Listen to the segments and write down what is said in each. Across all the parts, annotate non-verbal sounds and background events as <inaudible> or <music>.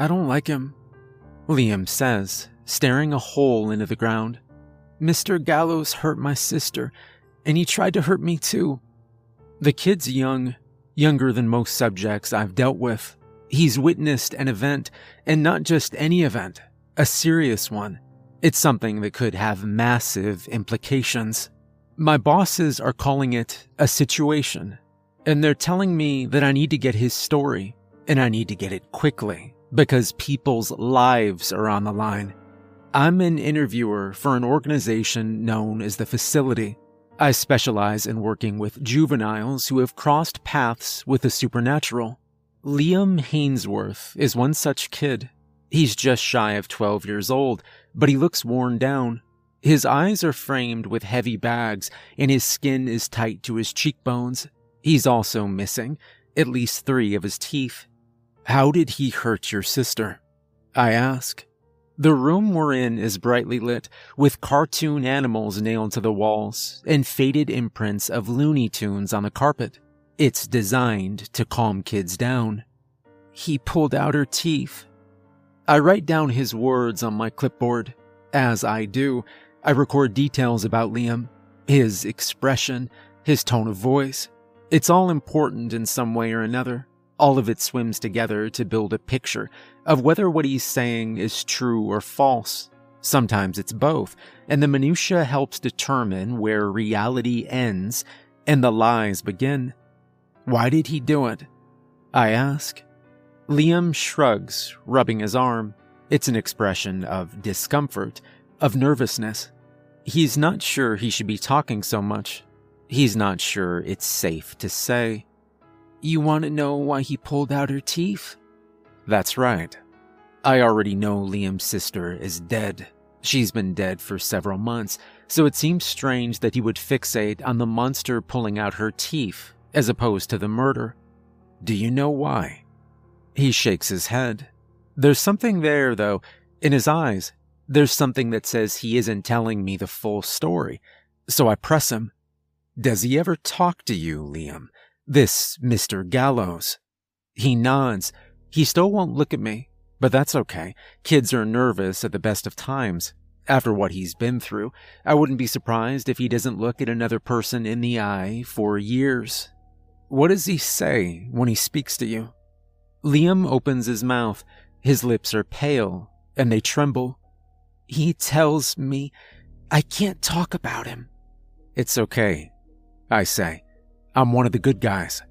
I don't like him, Liam says, staring a hole into the ground. Mr. Gallows hurt my sister, and he tried to hurt me too. The kid's young, younger than most subjects I've dealt with. He's witnessed an event, and not just any event, a serious one. It's something that could have massive implications. My bosses are calling it a situation, and they're telling me that I need to get his story, and I need to get it quickly because people's lives are on the line. I'm an interviewer for an organization known as the Facility. I specialize in working with juveniles who have crossed paths with the supernatural. Liam Hainsworth is one such kid. He's just shy of 12 years old, but he looks worn down. His eyes are framed with heavy bags, and his skin is tight to his cheekbones. He's also missing at least three of his teeth. How did he hurt your sister? I ask. The room we're in is brightly lit, with cartoon animals nailed to the walls and faded imprints of Looney Tunes on the carpet. It's designed to calm kids down. He pulled out her teeth. I write down his words on my clipboard. As I do, I record details about Liam, his expression, his tone of voice. It's all important in some way or another. All of it swims together to build a picture of whether what he's saying is true or false. Sometimes it's both, and the minutiae helps determine where reality ends and the lies begin. Why did he do it? I ask. Liam shrugs, rubbing his arm. It's an expression of discomfort, of nervousness. He's not sure he should be talking so much. He's not sure it's safe to say. You want to know why he pulled out her teeth? That's right. I already know Liam's sister is dead. She's been dead for several months, so it seems strange that he would fixate on the monster pulling out her teeth as opposed to the murder. Do you know why? He shakes his head. There's something there, though, in his eyes. There's something that says he isn't telling me the full story, so I press him. Does he ever talk to you, Liam? This Mr. Gallows. He nods. He still won't look at me, but that's okay. Kids are nervous at the best of times. After what he's been through, I wouldn't be surprised if he doesn't look at another person in the eye for years. What does he say when he speaks to you? Liam opens his mouth. His lips are pale and they tremble. He tells me I can't talk about him. It's okay, I say. I'm one of the good guys.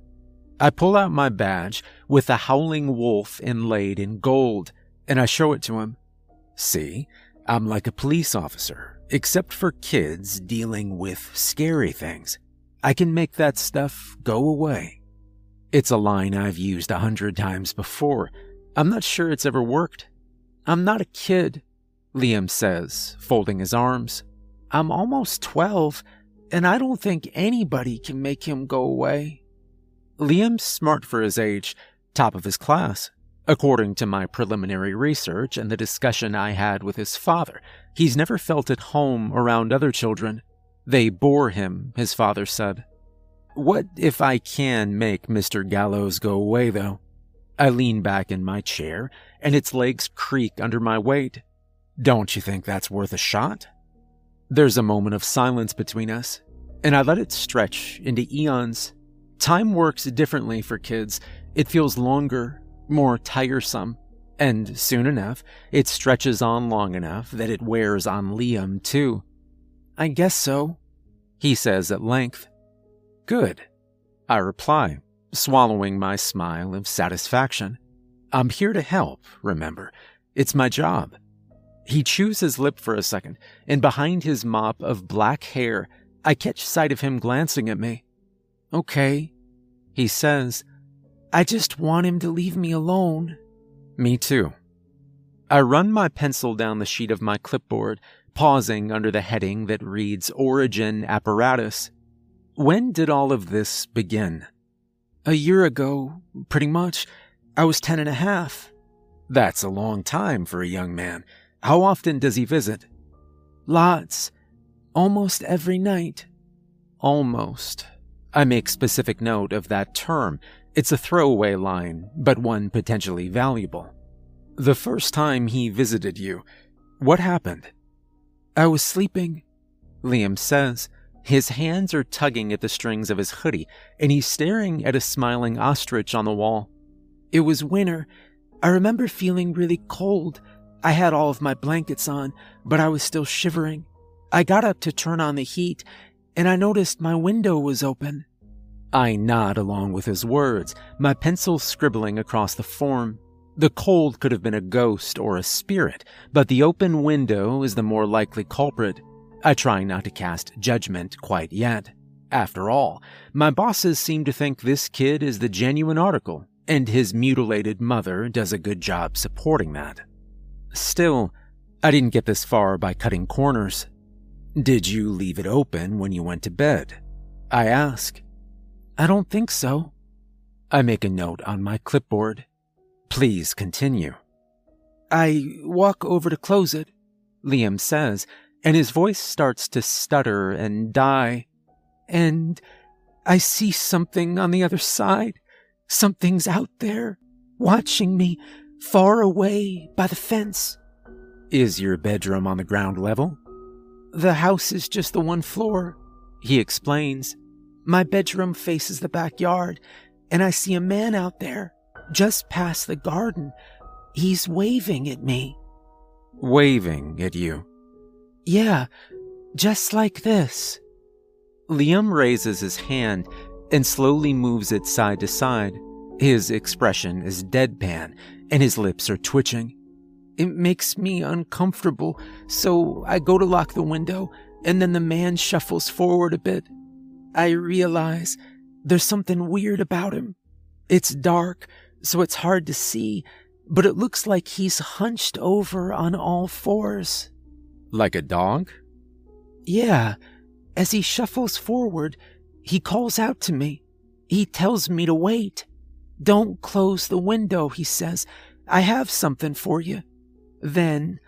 I pull out my badge with a howling wolf inlaid in gold, and I show it to him. See, I'm like a police officer, except for kids dealing with scary things. I can make that stuff go away. It's a line I've used a hundred times before. I'm not sure it's ever worked. I'm not a kid, Liam says, folding his arms. I'm almost 12 and I don't think anybody can make him go away. Liam's smart for his age, top of his class. According to my preliminary research and the discussion I had with his father, he's never felt at home around other children. They bore him, his father said. What if I can make Mr. Gallows go away, though? I lean back in my chair, and its legs creak under my weight. Don't you think that's worth a shot? There's a moment of silence between us, and I let it stretch into eons. Time works differently for kids. It feels longer, more tiresome, and soon enough, it stretches on long enough that it wears on Liam, too. I guess so, he says at length. Good, I reply, swallowing my smile of satisfaction. I'm here to help, remember. It's my job. He chews his lip for a second, and behind his mop of black hair, I catch sight of him glancing at me. Okay, he says. I just want him to leave me alone. Me too. I run my pencil down the sheet of my clipboard, pausing under the heading that reads Origin Apparatus. When did all of this begin? A year ago, pretty much. I was ten and a half. That's a long time for a young man. How often does he visit? Lots. Almost every night. Almost. I make specific note of that term. It's a throwaway line, but one potentially valuable. The first time he visited you, what happened? I was sleeping, Liam says. His hands are tugging at the strings of his hoodie, and he's staring at a smiling ostrich on the wall. It was winter. I remember feeling really cold. I had all of my blankets on, but I was still shivering. I got up to turn on the heat, and I noticed my window was open. I nod along with his words, my pencil scribbling across the form. The cold could have been a ghost or a spirit, but the open window is the more likely culprit. I try not to cast judgment quite yet. After all, my bosses seem to think this kid is the genuine article, and his mutilated mother does a good job supporting that. Still, I didn't get this far by cutting corners. Did you leave it open when you went to bed? I ask. I don't think so. I make a note on my clipboard. Please continue. I walk over to close it, Liam says, and his voice starts to stutter and die. And I see something on the other side. Something's out there, watching me, far away by the fence. Is your bedroom on the ground level? The house is just the one floor, he explains. My bedroom faces the backyard, and I see a man out there, just past the garden. He's waving at me. Waving at you? Yeah, just like this. Liam raises his hand and slowly moves it side to side. His expression is deadpan, and his lips are twitching. It makes me uncomfortable, so I go to lock the window, and then the man shuffles forward a bit. I realize there's something weird about him. It's dark, so it's hard to see, but it looks like he's hunched over on all fours. Like a dog? Yeah. As he shuffles forward, he calls out to me. He tells me to wait. Don't close the window, he says. I have something for you. Then,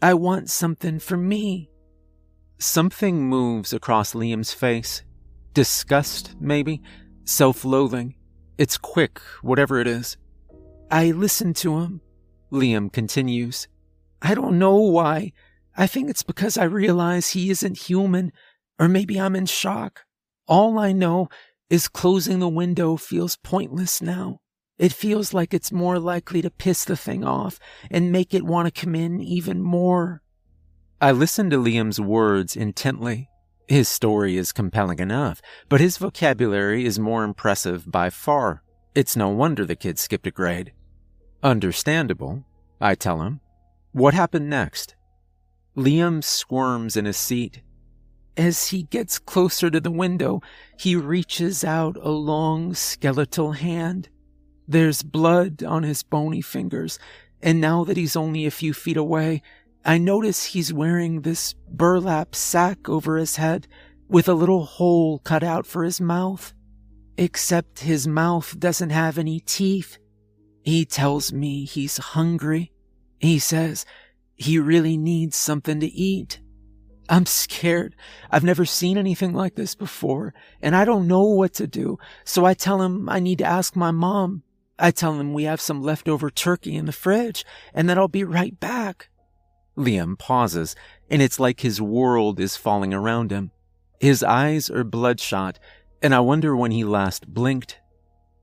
I want something for me. Something moves across Liam's face. Disgust, maybe? Self loathing. It's quick, whatever it is. I listen to him. Liam continues. I don't know why. I think it's because I realize he isn't human, or maybe I'm in shock. All I know is closing the window feels pointless now. It feels like it's more likely to piss the thing off and make it want to come in even more. I listen to Liam's words intently. His story is compelling enough, but his vocabulary is more impressive by far. It's no wonder the kid skipped a grade. Understandable, I tell him. What happened next? Liam squirms in his seat. As he gets closer to the window, he reaches out a long skeletal hand. There's blood on his bony fingers, and now that he's only a few feet away, I notice he's wearing this burlap sack over his head with a little hole cut out for his mouth. Except his mouth doesn't have any teeth. He tells me he's hungry. He says he really needs something to eat. I'm scared. I've never seen anything like this before, and I don't know what to do, so I tell him I need to ask my mom. I tell him we have some leftover turkey in the fridge and that I'll be right back. Liam pauses, and it's like his world is falling around him. His eyes are bloodshot, and I wonder when he last blinked.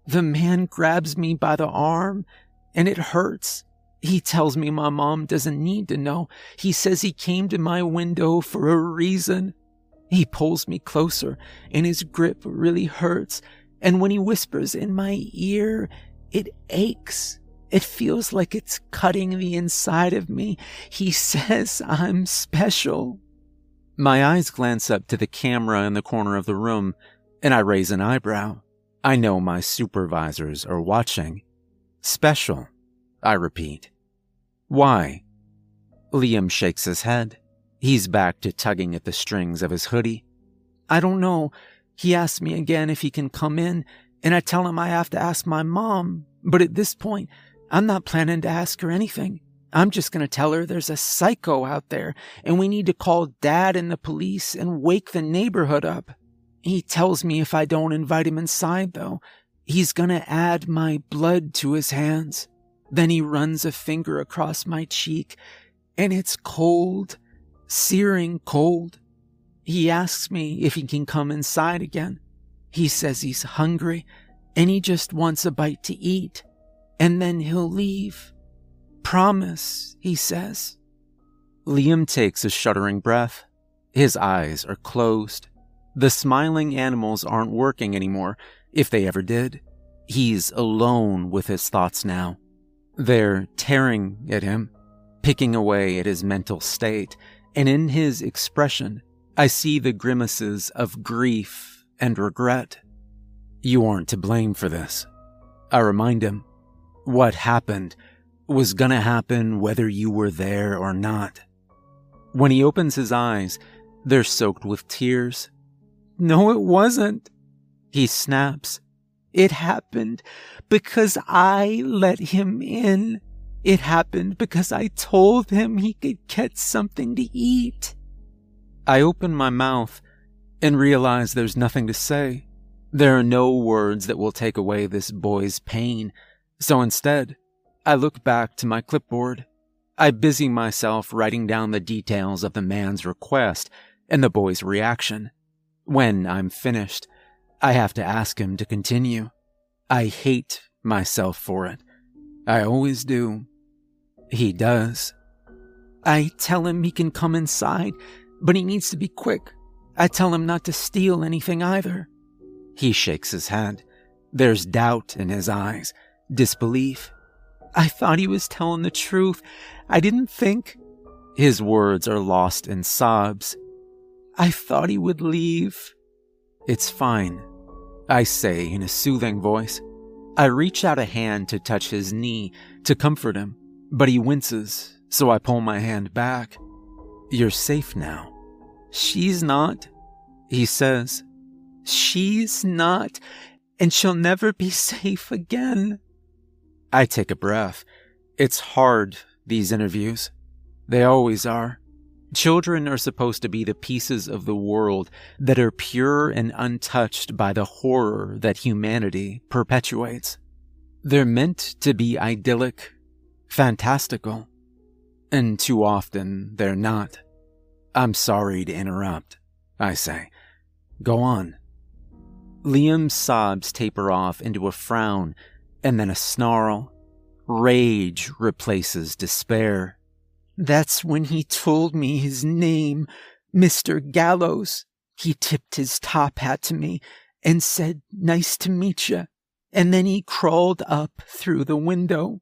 The man grabs me by the arm, and it hurts. He tells me my mom doesn't need to know. He says he came to my window for a reason. He pulls me closer, and his grip really hurts. And when he whispers in my ear, it aches. It feels like it's cutting the inside of me. He <laughs> says I'm special. My eyes glance up to the camera in the corner of the room, and I raise an eyebrow. I know my supervisors are watching. Special, I repeat. Why? Liam shakes his head. He's back to tugging at the strings of his hoodie. I don't know. He asks me again if he can come in, and I tell him I have to ask my mom. But at this point, I'm not planning to ask her anything. I'm just going to tell her there's a psycho out there and we need to call dad and the police and wake the neighborhood up. He tells me if I don't invite him inside, though, he's going to add my blood to his hands. Then he runs a finger across my cheek, and it's cold, searing cold. He asks me if he can come inside again. He says he's hungry and he just wants a bite to eat, and then he'll leave. Promise, he says. Liam takes a shuddering breath. His eyes are closed. The smiling animals aren't working anymore, if they ever did. He's alone with his thoughts now. They're tearing at him, picking away at his mental state, and in his expression, I see the grimaces of grief and regret. You aren't to blame for this. I remind him. What happened was gonna happen whether you were there or not. When he opens his eyes, they're soaked with tears. No, it wasn't. He snaps. It happened because I let him in. It happened because I told him he could get something to eat. I open my mouth and realize there's nothing to say. There are no words that will take away this boy's pain. So instead, I look back to my clipboard. I busy myself writing down the details of the man's request and the boy's reaction. When I'm finished, I have to ask him to continue. I hate myself for it. I always do. He does. I tell him he can come inside, but he needs to be quick. I tell him not to steal anything either. He shakes his head. There's doubt in his eyes, disbelief. I thought he was telling the truth. I didn't think. His words are lost in sobs. I thought he would leave. It's fine. I say in a soothing voice. I reach out a hand to touch his knee to comfort him, but he winces, so I pull my hand back. You're safe now. She's not, he says. She's not, and she'll never be <laughs> safe again. I take a breath. It's hard, these interviews. They always are. Children are supposed to be the pieces of the world that are pure and untouched by the horror that humanity perpetuates. They're meant to be idyllic, fantastical, and too often they're not. I'm sorry to interrupt, I say. Go on. Liam's sobs taper off into a frown and then a snarl. Rage replaces despair. That's when he told me his name, Mr. Gallows. He tipped his top hat to me and said, Nice to meet you. And then he crawled up through the window.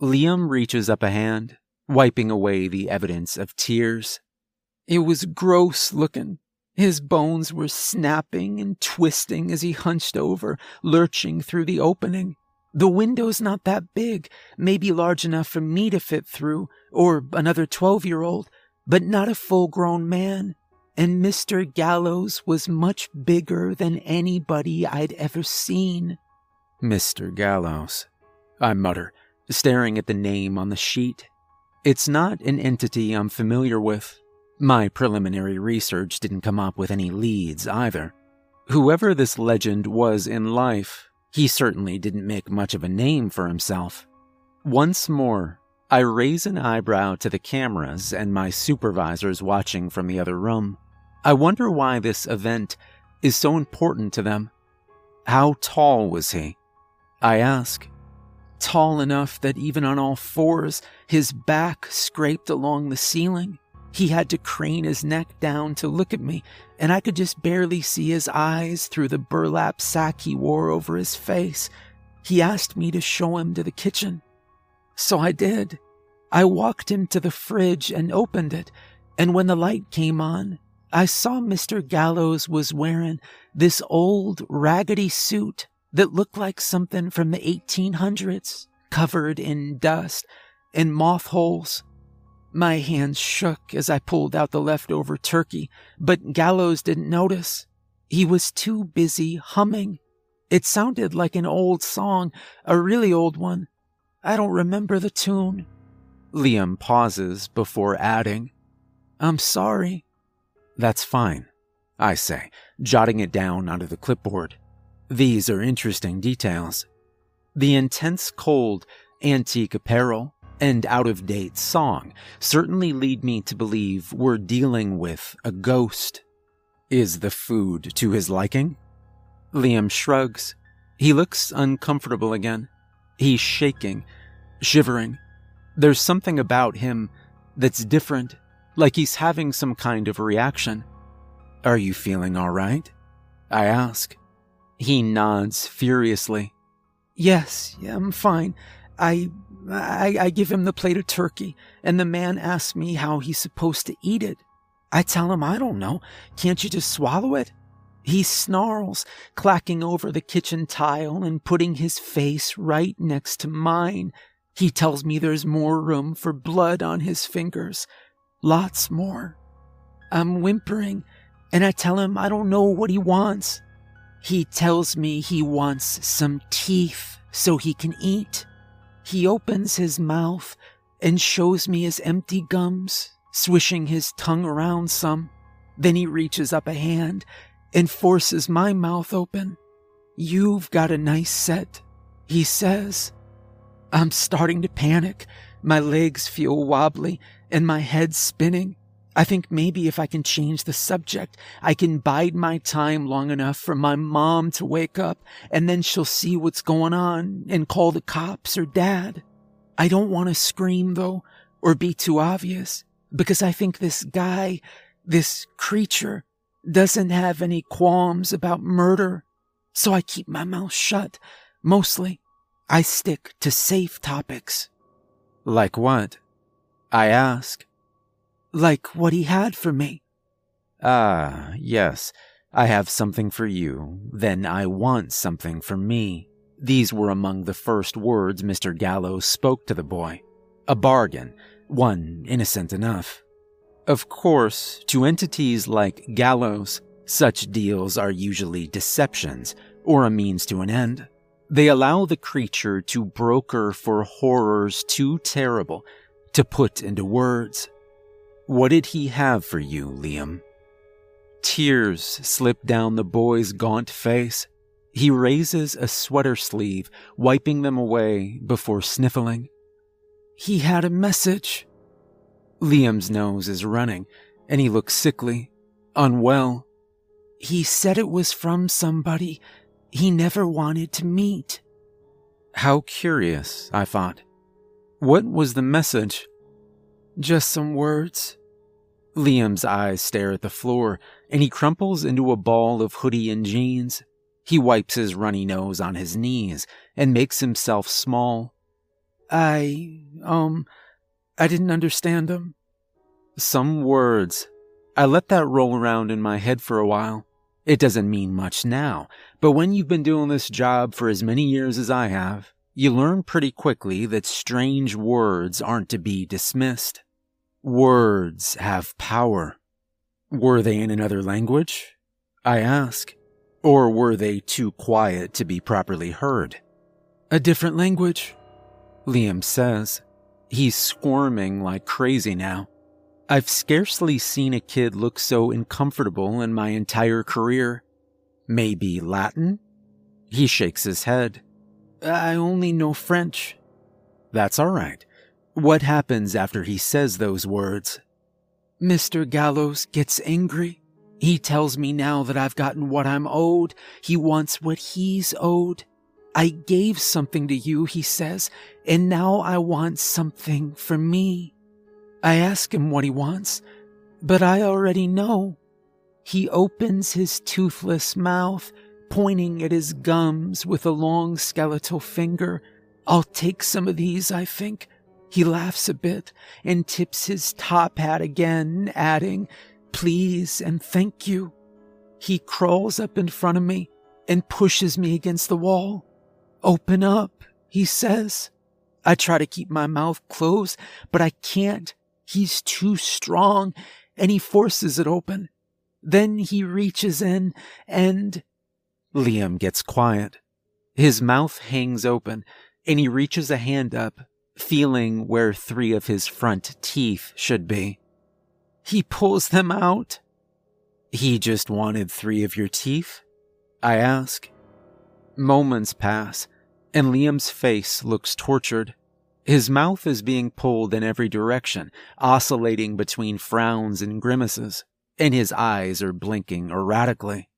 Liam reaches up a hand, wiping away the evidence of tears. It was gross looking. His bones were snapping and twisting as he hunched over, lurching through the opening. The window's not that big, maybe large enough for me to fit through, or another 12 year old, but not a full grown man. And Mr. Gallows was much bigger than anybody I'd ever seen. Mr. Gallows, I mutter, staring at the name on the sheet. It's not an entity I'm familiar with. My preliminary research didn't come up with any leads either. Whoever this legend was in life he certainly didn't make much of a name for himself. Once more, I raise an eyebrow to the cameras and my supervisors watching from the other room. I wonder why this event is so important to them. How tall was he? I ask. Tall enough that even on all fours, his back scraped along the ceiling. He had to crane his neck down to look at me, and I could just barely see his eyes through the burlap sack he wore over his face. He asked me to show him to the kitchen. So I did. I walked him to the fridge and opened it, and when the light came on, I saw Mr. Gallows was wearing this old raggedy suit that looked like something from the 1800s, covered in dust and moth holes my hands shook as I pulled out the leftover turkey, but Gallows didn't notice. He was too busy humming. It sounded like an old song, a really old one. I don't remember the tune. Liam pauses before adding, I'm sorry. That's fine, I say, jotting it down onto the clipboard. These are interesting details. The intense cold antique apparel, and out of date song certainly lead me to believe we're dealing with a ghost. Is the food to his liking? Liam shrugs. He looks uncomfortable again. He's shaking, shivering. There's something about him that's different, like he's having some kind of reaction. Are you feeling all right? I ask. He nods furiously. Yes, I'm fine. I, I, I give him the plate of turkey, and the man asks me how he's supposed to eat it. I tell him I don't know. Can't you just swallow it? He snarls, clacking over the kitchen tile and putting his face right next to mine. He tells me there's more room for blood on his fingers. Lots more. I'm whimpering, and I tell him I don't know what he wants. He tells me he wants some teeth so he can eat. He opens his mouth and shows me his empty gums, swishing his tongue around some. Then he reaches up a hand and forces my mouth open. You've got a nice set, he says. I'm starting to panic. My legs feel wobbly and my head spinning. I think maybe if I can change the subject, I can bide my time long enough for my mom to wake up and then she'll see what's going on and call the cops or dad. I don't want to scream though or be too obvious because I think this guy, this creature, doesn't have any qualms about murder. So I keep my mouth shut. Mostly, I stick to safe topics. Like what? I ask like what he had for me. Ah, yes, I have something for you. Then I want something for me. These were among the first words Mr. Gallows spoke to the boy. A bargain, one innocent enough. Of course, to entities like Gallows, such deals are usually deceptions or a means to an end. They allow the creature to broker for horrors too terrible to put into words. What did he have for you, Liam? Tears slip down the boy's gaunt face. He raises a sweater sleeve, wiping them away before sniffling. He had a message. Liam's nose is running, and he looks sickly, unwell. He said it was from somebody he never wanted to meet. How curious, I thought. What was the message? Just some words. Liam's eyes stare at the floor, and he crumples into a ball of hoodie and jeans. He wipes his runny nose on his knees and makes himself small. I, um, I didn't understand them. Some words. I let that roll around in my head for a while. It doesn't mean much now, but when you've been doing this job for as many years as I have, you learn pretty quickly that strange words aren't to be dismissed. Words have power. Were they in another language? I ask. Or were they too quiet to be properly heard? A different language, Liam says. He's squirming like crazy now. I've scarcely seen a kid look so uncomfortable in my entire career. Maybe Latin? He shakes his head. I only know French. That's all right. What happens after he says those words? Mr. Gallows gets angry. He tells me now that I've gotten what I'm owed. He wants what he's owed. I gave something to you, he says, and now I want something for me. I ask him what he wants, but I already know. He opens his toothless mouth, pointing at his gums with a long skeletal finger. I'll take some of these, I think. He laughs a bit and tips his top hat again, adding, Please and thank you. He crawls up in front of me and pushes me against the wall. Open up, he says. I try to keep my mouth closed, but I can't. He's too strong, and he forces it open. Then he reaches in and. Liam gets quiet. His mouth hangs open, and he reaches a hand up feeling where three of his front teeth should be. He pulls them out. He just wanted three of your teeth? I ask. Moments pass, and Liam's face looks tortured. His mouth is being pulled in every direction, oscillating between frowns and grimaces, and his eyes are blinking erratically.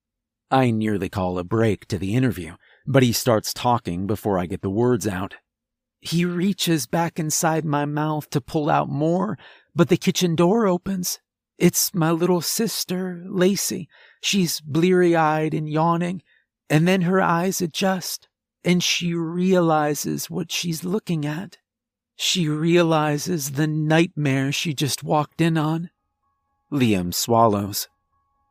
I nearly call a break to the interview, but he starts talking before I get the words out. He reaches back inside my mouth to pull out more, but the kitchen door opens. It's my little sister, Lacey. She's bleary eyed and yawning, and then her eyes adjust, and she realizes what she's looking at. She realizes the nightmare she just walked in on. Liam swallows.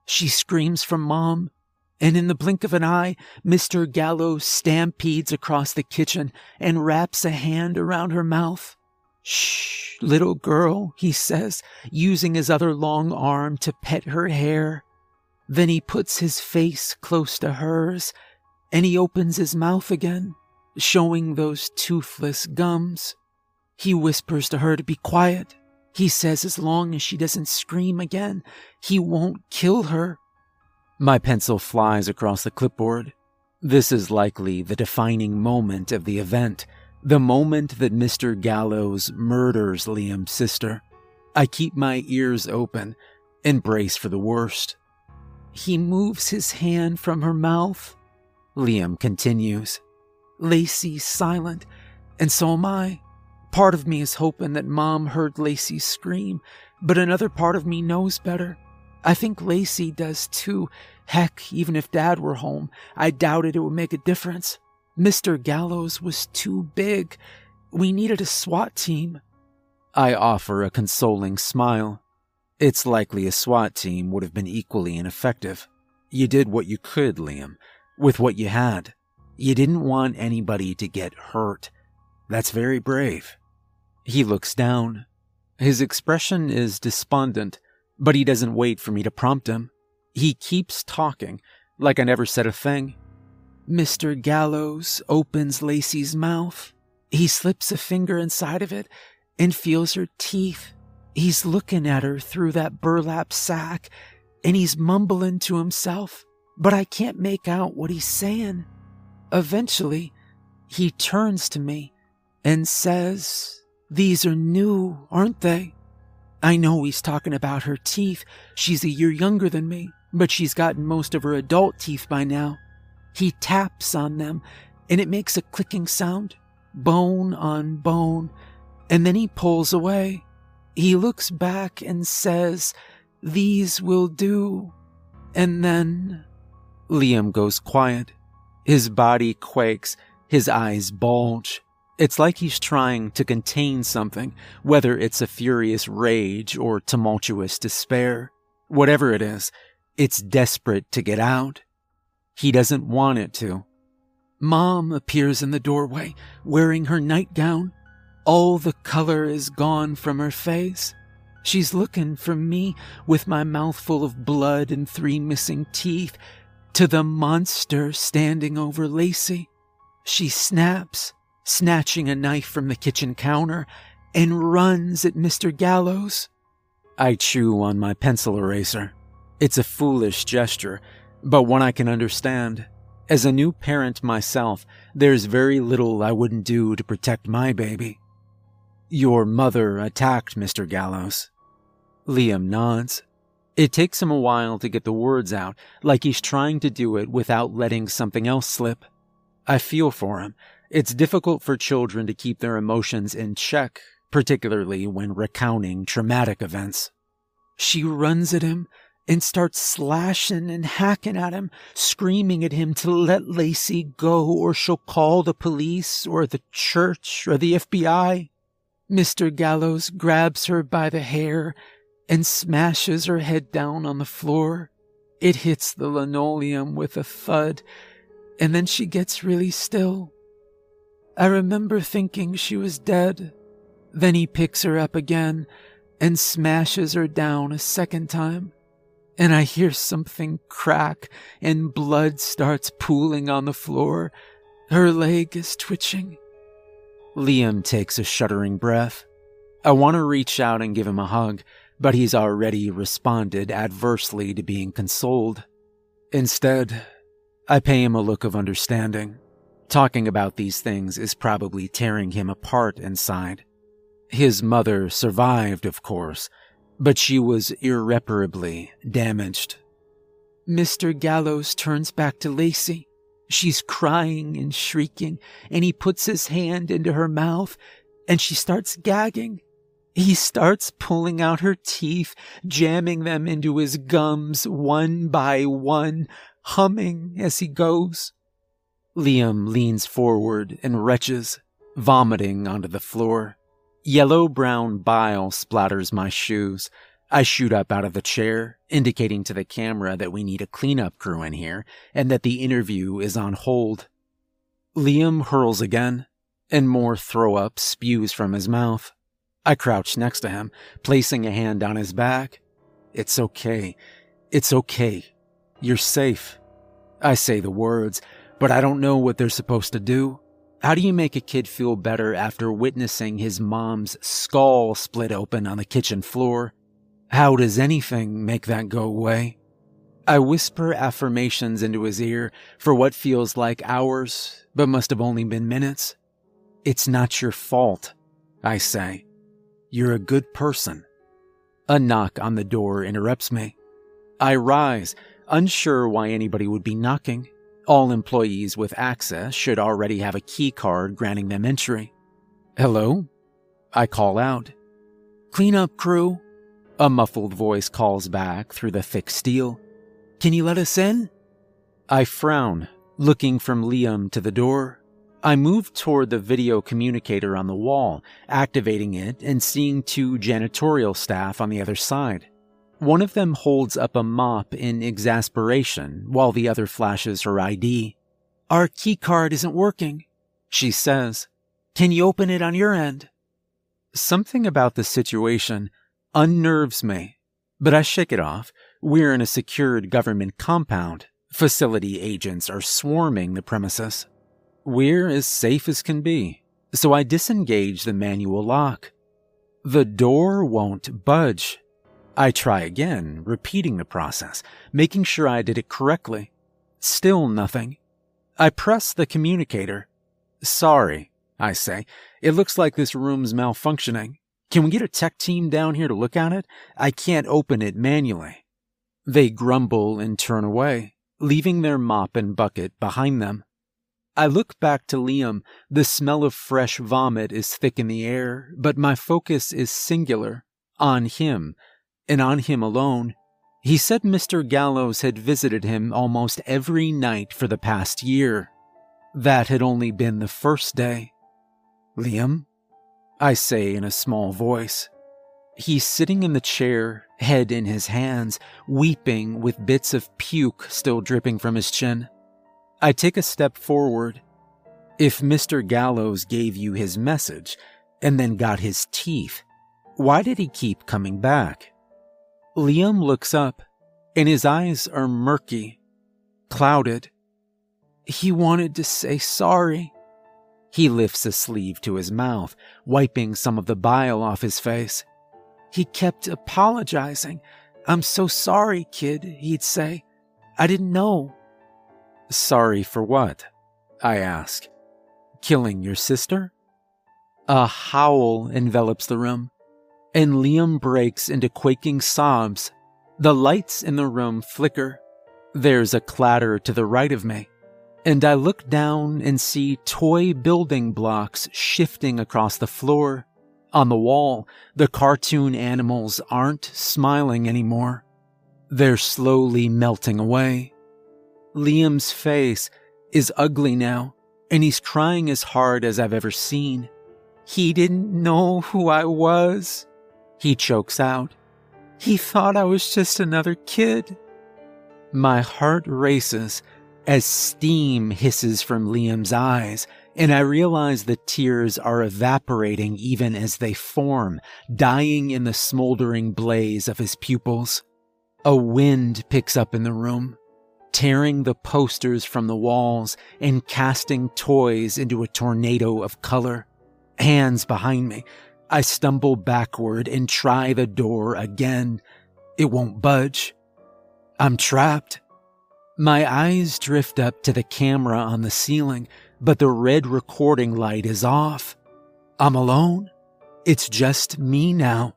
She screams for mom, and in the blink of an eye, Mr. Gallows stampedes across the kitchen and wraps a hand around her mouth. Shh, little girl, he says, using his other long arm to pet her hair. Then he puts his face close to hers, and he opens his mouth again, showing those toothless gums. He whispers to her to be quiet. He says as long as she doesn't scream again, he won't kill her. My pencil flies across the clipboard. This is likely the defining moment of the event, the moment that Mr. Gallows murders Liam's sister. I keep my ears open and brace for the worst. He moves his hand from her mouth. Liam continues. Lacey's silent, and so am I. Part of me is hoping that Mom heard Lacey scream, but another part of me knows better. I think Lacey does too. Heck, even if Dad were home, I doubted it would make a difference. Mr. Gallows was too big. We needed a SWAT team. I offer a consoling smile. It's likely a SWAT team would have been equally ineffective. You did what you could, Liam, with what you had. You didn't want anybody to get hurt. That's very brave. He looks down. His expression is despondent, but he doesn't wait for me to prompt him. He keeps talking, like I never said a thing. Mr. Gallows opens Lacey's mouth. He slips a finger inside of it and feels her teeth. He's looking at her through that burlap sack and he's mumbling to himself, but I can't make out what he's saying. Eventually, he turns to me and says, These are new, aren't they? I know he's talking about her teeth. She's a year younger than me, but she's gotten most of her adult teeth by now. He taps on them, and it makes a clicking sound, bone on bone, and then he pulls away. He looks back and says, These will do. And then Liam goes quiet. His body quakes, his eyes bulge. It's like he's trying to contain something, whether it's a furious rage or tumultuous despair. Whatever it is, it's desperate to get out. He doesn't want it to. Mom appears in the doorway, wearing her nightgown. All the color is gone from her face. She's looking from me with my mouth full of blood and three missing teeth to the monster standing over Lacey. She snaps snatching a knife from the kitchen counter, and runs at Mr. Gallows. I chew on my pencil eraser. It's a foolish gesture, but one I can understand. As a new parent myself, there's very little I wouldn't do to protect my baby. Your mother attacked Mr. Gallows. Liam nods. It takes him a while to get the words out, like he's trying to do it without letting something else slip. I feel for him, it's difficult for children to keep their emotions in check, particularly when recounting traumatic events. She runs at him and starts slashing and hacking at him, screaming at him to let Lacey go or she'll call the police or the church or the FBI. Mr. Gallows grabs her by the hair and smashes her head down on the floor. It hits the linoleum with a thud, and then she gets really still. I remember thinking she was dead. Then he picks her up again and smashes her down a second time. And I hear something crack and blood starts pooling on the floor. Her leg is twitching. Liam takes a shuddering breath. I want to reach out and give him a hug, but he's already responded adversely to being consoled. Instead, I pay him a look of understanding. Talking about these things is probably tearing him apart inside. His mother survived, of course, but she was irreparably damaged. Mr. Gallows turns back to Lacey. She's crying and shrieking, and he puts his hand into her mouth, and she starts gagging. He starts pulling out her teeth, jamming them into his gums one by one, humming as he goes. Liam leans forward and retches, vomiting onto the floor. Yellow brown bile splatters my shoes. I shoot up out of the chair, indicating to the camera that we need a cleanup crew in here and that the interview is on hold. Liam hurls again, and more throw up spews from his mouth. I crouch next to him, placing a hand on his back. It's okay. It's okay. You're safe. I say the words, but I don't know what they're supposed to do. How do you make a kid feel better after witnessing his mom's skull split open on the kitchen floor? How does anything make that go away? I whisper affirmations into his ear for what feels like hours, but must have only been minutes. It's not your fault, I say. You're a good person. A knock on the door interrupts me. I rise, unsure why anybody would be knocking. All employees with access should already have a key card granting them entry. Hello? I call out. Cleanup crew. A muffled voice calls back through the thick steel. Can you let us in? I frown, looking from Liam to the door. I move toward the video communicator on the wall, activating it and seeing two janitorial staff on the other side. One of them holds up a mop in exasperation while the other flashes her ID. Our keycard isn't working, she says. Can you open it on your end? Something about the situation unnerves me, but I shake it off. We're in a secured government compound. Facility agents are swarming the premises. We're as safe as can be, so I disengage the manual lock. The door won't budge. I try again, repeating the process, making sure I did it correctly. Still nothing. I press the communicator. Sorry, I say. It looks like this room's malfunctioning. Can we get a tech team down here to look at it? I can't open it manually. They grumble and turn away, leaving their mop and bucket behind them. I look back to Liam. The smell of fresh vomit is thick in the air, but my focus is singular on him and on him alone. He said Mr. Gallows had visited him almost every night for the past year. That had only been the first day. Liam? I say in a small voice. He's sitting in the chair, head in his hands, weeping with bits of puke still dripping from his chin. I take a step forward. If Mr. Gallows gave you his message and then got his teeth, why did he keep coming back? Liam looks up, and his eyes are murky, clouded. He wanted to say sorry. He lifts a sleeve to his mouth, wiping some of the bile off his face. He kept apologizing. I'm so sorry, kid, he'd say. I didn't know. Sorry for what? I ask. Killing your sister? A howl envelops the room and Liam breaks into quaking sobs. The lights in the room flicker. There's a clatter to the right of me, and I look down and see toy building blocks shifting across the floor. On the wall, the cartoon animals aren't smiling anymore. They're slowly melting away. Liam's face is ugly now, and he's crying as hard as I've ever seen. He didn't know who I was. He chokes out. He thought I was just another kid. My heart races as steam hisses from Liam's eyes, and I realize the tears are evaporating even as they form, dying in the smoldering blaze of his pupils. A wind picks up in the room, tearing the posters from the walls and casting toys into a tornado of color. Hands behind me, I stumble backward and try the door again. It won't budge. I'm trapped. My eyes drift up to the camera on the ceiling, but the red recording light is off. I'm alone. It's just me now.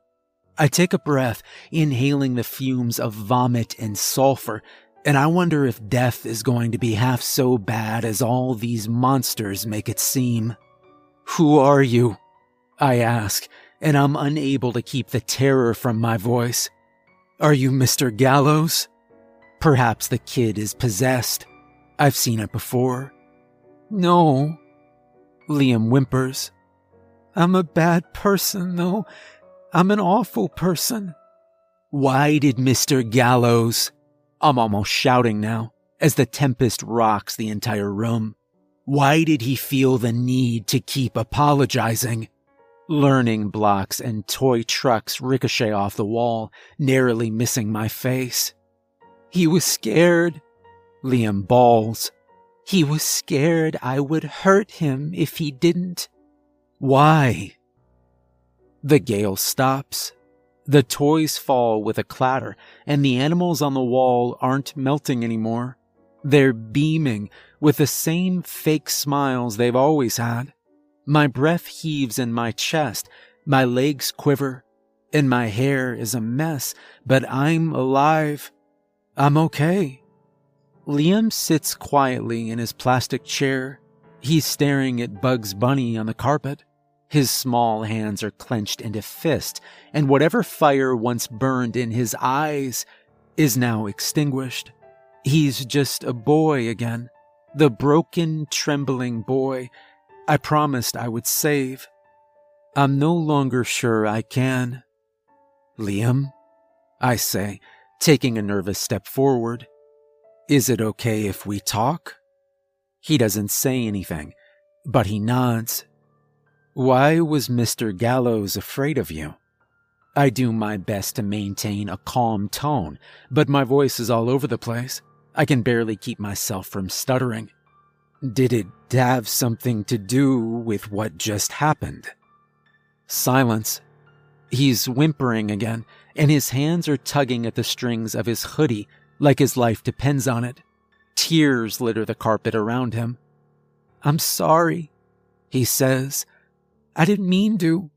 I take a breath, inhaling the fumes of vomit and sulfur, and I wonder if death is going to be half so bad as all these monsters make it seem. Who are you? I ask, and I'm unable to keep the terror from my voice. Are you Mr. Gallows? Perhaps the kid is possessed. I've seen it before. No. Liam whimpers. I'm a bad person, though. I'm an awful person. Why did Mr. Gallows? I'm almost shouting now as the tempest rocks the entire room. Why did he feel the need to keep apologizing? Learning blocks and toy trucks ricochet off the wall, narrowly missing my face. He was scared. Liam bawls. He was scared I would hurt him if he didn't. Why? The gale stops. The toys fall with a clatter, and the animals on the wall aren't melting anymore. They're beaming with the same fake smiles they've always had. My breath heaves in my chest, my legs quiver, and my hair is a mess, but I'm alive. I'm okay. Liam sits quietly in his plastic chair. He's staring at Bugs Bunny on the carpet. His small hands are clenched into fists, and whatever fire once burned in his eyes is now extinguished. He's just a boy again. The broken, trembling boy I promised I would save. I'm no longer sure I can. Liam, I say, taking a nervous step forward. Is it okay if we talk? He doesn't say anything, but he nods. Why was Mr. Gallows afraid of you? I do my best to maintain a calm tone, but my voice is all over the place. I can barely keep myself from stuttering. Did it have something to do with what just happened? Silence. He's whimpering again, and his hands are tugging at the strings of his hoodie like his life depends on it. Tears litter the carpet around him. I'm sorry, he says, I didn't mean to.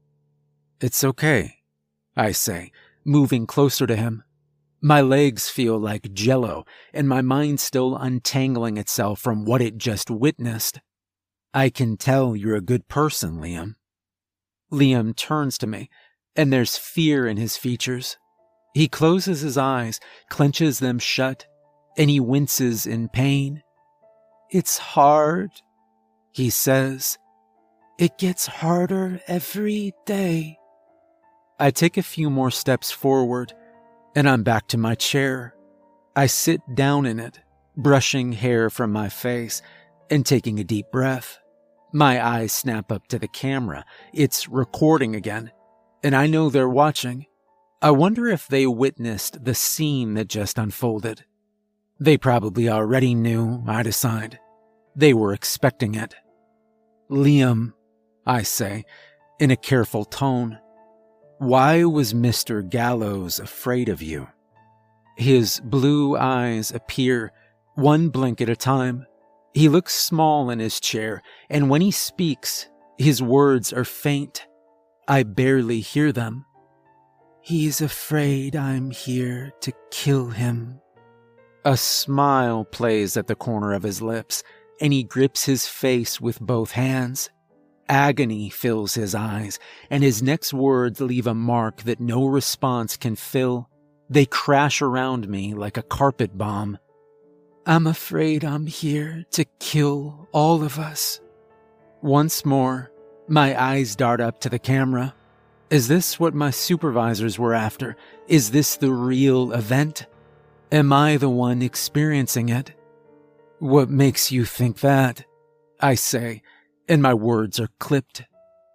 It's okay, I say, moving closer to him. My legs feel like jello, and my mind still untangling itself from what it just witnessed. I can tell you're a good person, Liam. Liam turns to me, and there's fear in his features. He closes his eyes, clenches them shut, and he winces in pain. It's hard, he says, it gets harder every day. I take a few more steps forward, and I'm back to my chair. I sit down in it, brushing hair from my face and taking a deep breath. My eyes snap up to the camera. It's recording again, and I know they're watching. I wonder if they witnessed the scene that just unfolded. They probably already knew, I decide. They were expecting it. Liam I say, in a careful tone. Why was Mr. Gallows afraid of you? His blue eyes appear, one blink at a time. He looks small in his chair, and when he speaks, his words are faint. I barely hear them. He's afraid I'm here to kill him. A smile plays at the corner of his lips, and he grips his face with both hands. Agony fills his eyes, and his next words leave a mark that no response can fill. They crash around me like a carpet bomb. I'm afraid I'm here to kill all of us. Once more, my eyes dart up to the camera. Is this what my supervisors were after? Is this the real event? Am I the one experiencing it? What makes you think that? I say, and my words are clipped,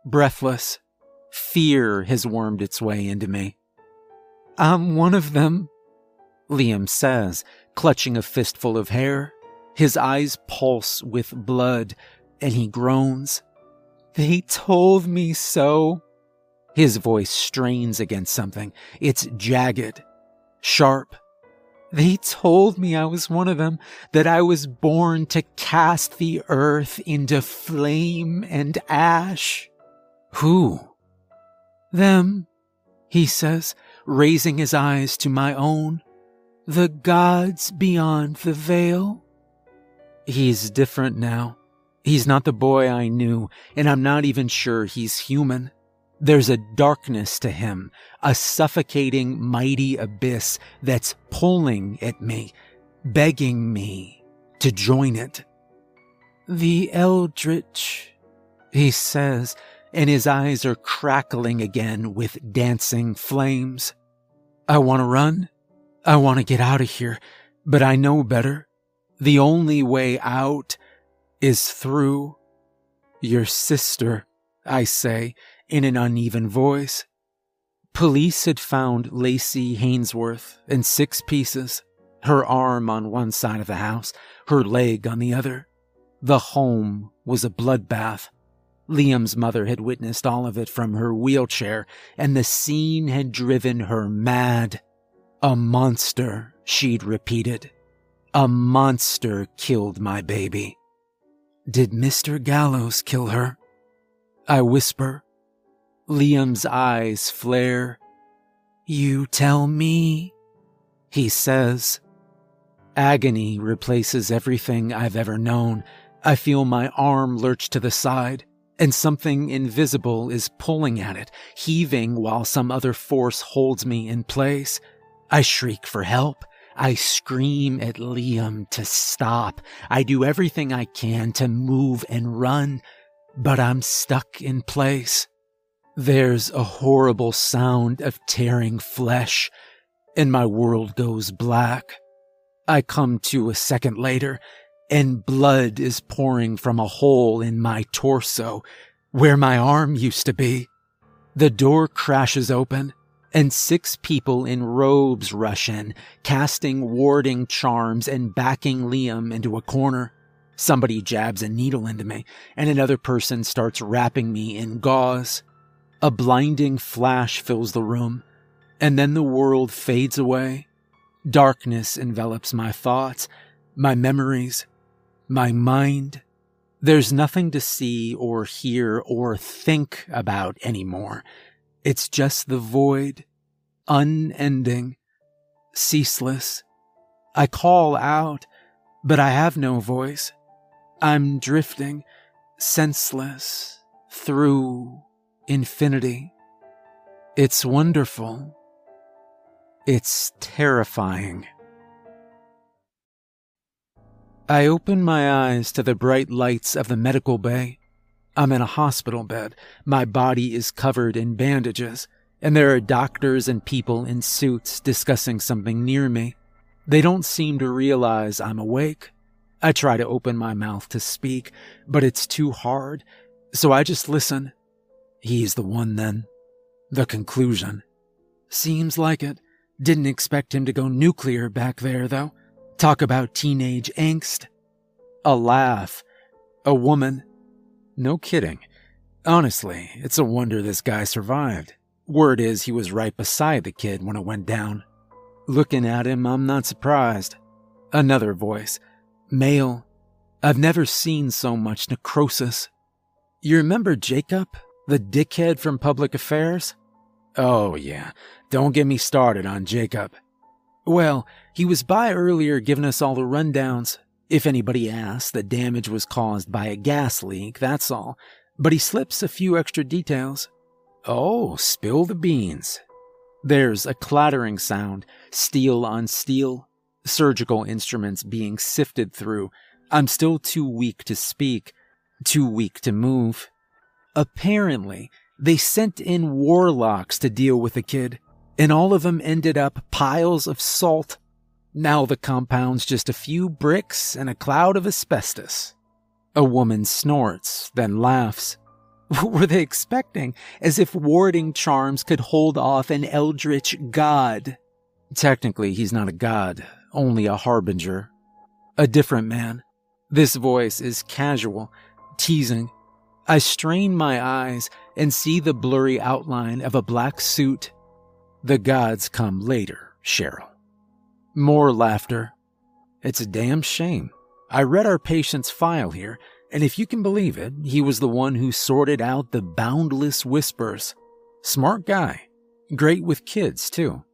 breathless. Fear has wormed its way into me. I'm one of them, Liam says, clutching a fistful of hair. His eyes pulse with blood, and he groans. They told me so. His voice strains against something. It's jagged, sharp. They told me I was one of them, that I was born to cast the earth into flame and ash. Who? Them, he says, raising his eyes to my own. The gods beyond the veil. He's different now. He's not the boy I knew, and I'm not even sure he's human. There's a darkness to him, a suffocating, mighty abyss that's pulling at me, begging me to join it. The Eldritch, he says, and his eyes are crackling again with dancing flames. I want to run. I want to get out of here, but I know better. The only way out is through your sister, I say in an uneven voice. Police had found Lacey Hainsworth in six pieces, her arm on one side of the house, her leg on the other. The home was a bloodbath. Liam's mother had witnessed all of it from her wheelchair, and the scene had driven her mad. A monster, she'd repeated. A monster killed my baby. Did Mr. Gallows kill her? I whisper. Liam's eyes flare. You tell me, he says. Agony replaces everything I've ever known. I feel my arm lurch to the side and something invisible is pulling at it, heaving while some other force holds me in place. I shriek for help. I scream at Liam to stop. I do everything I can to move and run, but I'm stuck in place. There's a horrible sound of tearing flesh, and my world goes black. I come to a second later and blood is pouring from a hole in my torso where my arm used to be. The door crashes open and six people in robes rush in, casting warding charms and backing Liam into a corner. Somebody jabs a needle into me, and another person starts wrapping me in gauze. A blinding flash fills the room, and then the world fades away. Darkness envelops my thoughts, my memories, my mind, there's nothing to see or hear or think about anymore. It's just the void, unending, ceaseless. I call out, but I have no voice. I'm drifting, senseless, through infinity. It's wonderful. It's terrifying. I open my eyes to the bright lights of the medical bay. I'm in a hospital bed. My body is covered in bandages, and there are doctors and people in suits discussing something near me. They don't seem to realize I'm awake. I try to open my mouth to speak, but it's too hard, so I just listen. He's the one then. The conclusion. Seems like it. Didn't expect him to go nuclear back there, though. Talk about teenage angst. A laugh. A woman. No kidding. Honestly, it's a wonder this guy survived. Word is he was right beside the kid when it went down. Looking at him, I'm not surprised. Another voice. Male. I've never seen so much necrosis. You remember Jacob, the dickhead from public affairs? Oh, yeah. Don't get me started on Jacob. Well, he was by earlier giving us all the rundowns. If anybody asks, the damage was caused by a gas leak, that's all. But he slips a few extra details. Oh, spill the beans. There's a clattering sound, steel on steel, surgical instruments being sifted through. I'm still too weak to speak, too weak to move. Apparently, they sent in warlocks to deal with the kid and all of them ended up piles of salt. Now the compound's just a few bricks and a cloud of asbestos. A woman snorts, then laughs. What <laughs> were they expecting? As if warding charms could hold off an eldritch god. Technically, he's not a god, only a harbinger. A different man. This voice is casual, teasing. I strain my eyes and see the blurry outline of a black suit the gods come later, Cheryl. More laughter. It's a damn shame. I read our patient's file here, and if you can believe it, he was the one who sorted out the boundless whispers. Smart guy. Great with kids, too.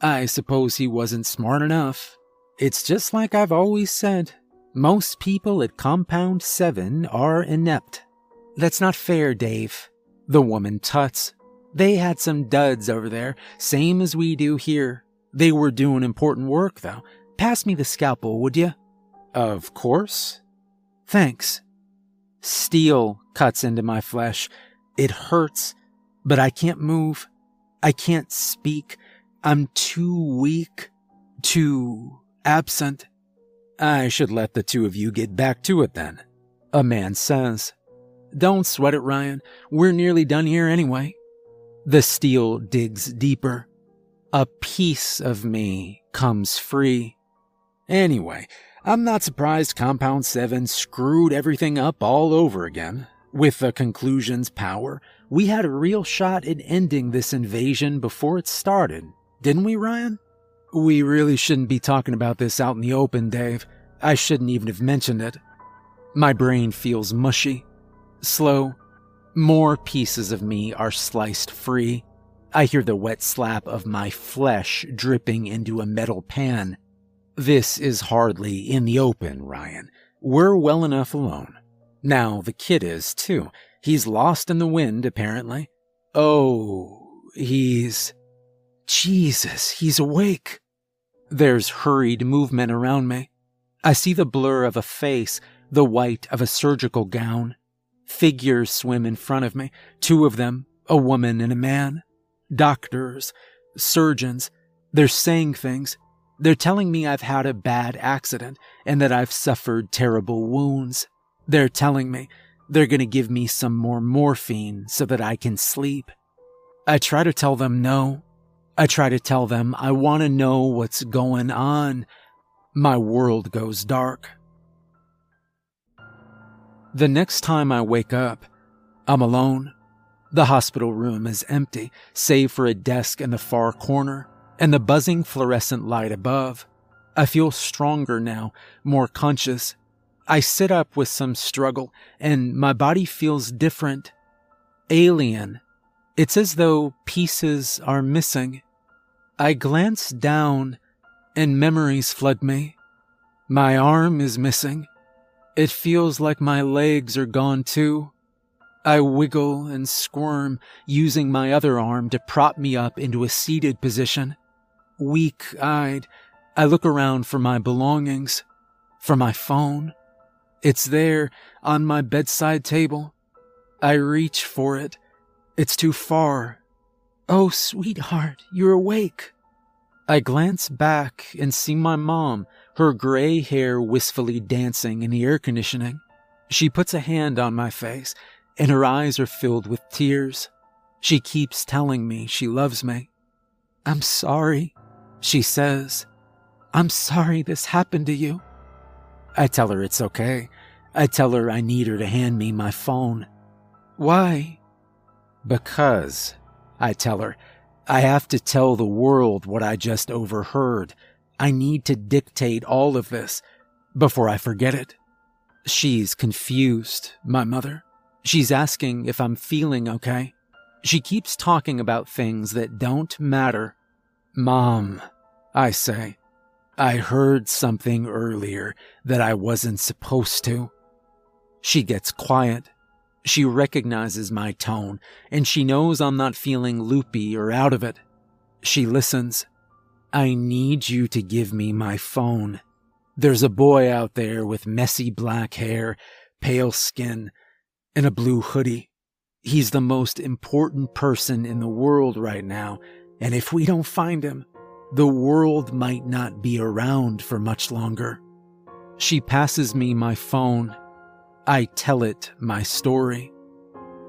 I suppose he wasn't smart enough. It's just like I've always said. Most people at Compound 7 are inept. That's not fair, Dave. The woman tuts. They had some duds over there, same as we do here. They were doing important work, though. Pass me the scalpel, would you? Of course. Thanks. Steel cuts into my flesh. It hurts, but I can't move. I can't speak. I'm too weak, too absent. I should let the two of you get back to it then, a man says. Don't sweat it, Ryan. We're nearly done here anyway. The steel digs deeper. A piece of me comes free. Anyway, I'm not surprised Compound 7 screwed everything up all over again. With the conclusion's power, we had a real shot at ending this invasion before it started, didn't we, Ryan? We really shouldn't be talking about this out in the open, Dave. I shouldn't even have mentioned it. My brain feels mushy, slow. More pieces of me are sliced free. I hear the wet slap of my flesh dripping into a metal pan. This is hardly in the open, Ryan. We're well enough alone. Now the kid is, too. He's lost in the wind, apparently. Oh, he's. Jesus, he's awake. There's hurried movement around me. I see the blur of a face, the white of a surgical gown. Figures swim in front of me, two of them, a woman and a man. Doctors, surgeons, they're saying things. They're telling me I've had a bad accident and that I've suffered terrible wounds. They're telling me they're going to give me some more morphine so that I can sleep. I try to tell them no, I try to tell them I want to know what's going on. My world goes dark. The next time I wake up, I'm alone. The hospital room is empty, save for a desk in the far corner and the buzzing fluorescent light above. I feel stronger now, more conscious. I sit up with some struggle, and my body feels different. Alien. It's as though pieces are missing. I glance down and memories flood me. My arm is missing. It feels like my legs are gone too. I wiggle and squirm, using my other arm to prop me up into a seated position. Weak eyed, I look around for my belongings, for my phone. It's there on my bedside table. I reach for it. It's too far Oh, sweetheart, you're awake. I glance back and see my mom, her gray hair wistfully dancing in the air conditioning. She puts a hand on my face, and her eyes are filled with tears. She keeps telling me she loves me. I'm sorry, she says. I'm sorry this happened to you. I tell her it's okay. I tell her I need her to hand me my phone. Why? Because I tell her. I have to tell the world what I just overheard. I need to dictate all of this before I forget it. She's confused, my mother. She's asking if I'm feeling okay. She keeps talking about things that don't matter. Mom, I say, I heard something earlier that I wasn't supposed to. She gets quiet. She recognizes my tone, and she knows I'm not feeling loopy or out of it. She listens. I need you to give me my phone. There's a boy out there with messy black hair, pale skin, and a blue hoodie. He's the most important person in the world right now, and if we don't find him, the world might not be around for much longer. She passes me my phone I tell it my story.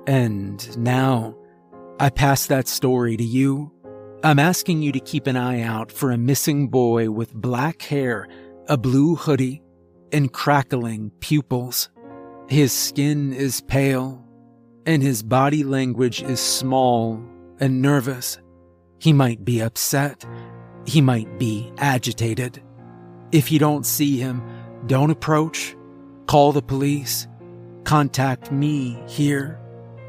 And now, I pass that story to you. I'm asking you to keep an eye out for a missing boy with black hair, a blue hoodie, and crackling pupils. His skin is pale, and his body language is small and nervous. He might be upset. He might be agitated. If you don't see him, don't approach. Call the police. Contact me here.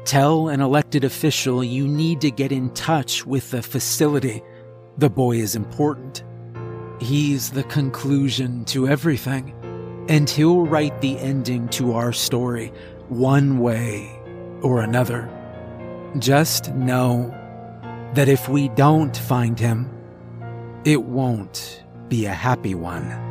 Tell an elected official you need to get in touch with the facility. The boy is important. He's the conclusion to everything, and he'll write the ending to our story one way or another. Just know that if we don't find him, it won't be a happy one.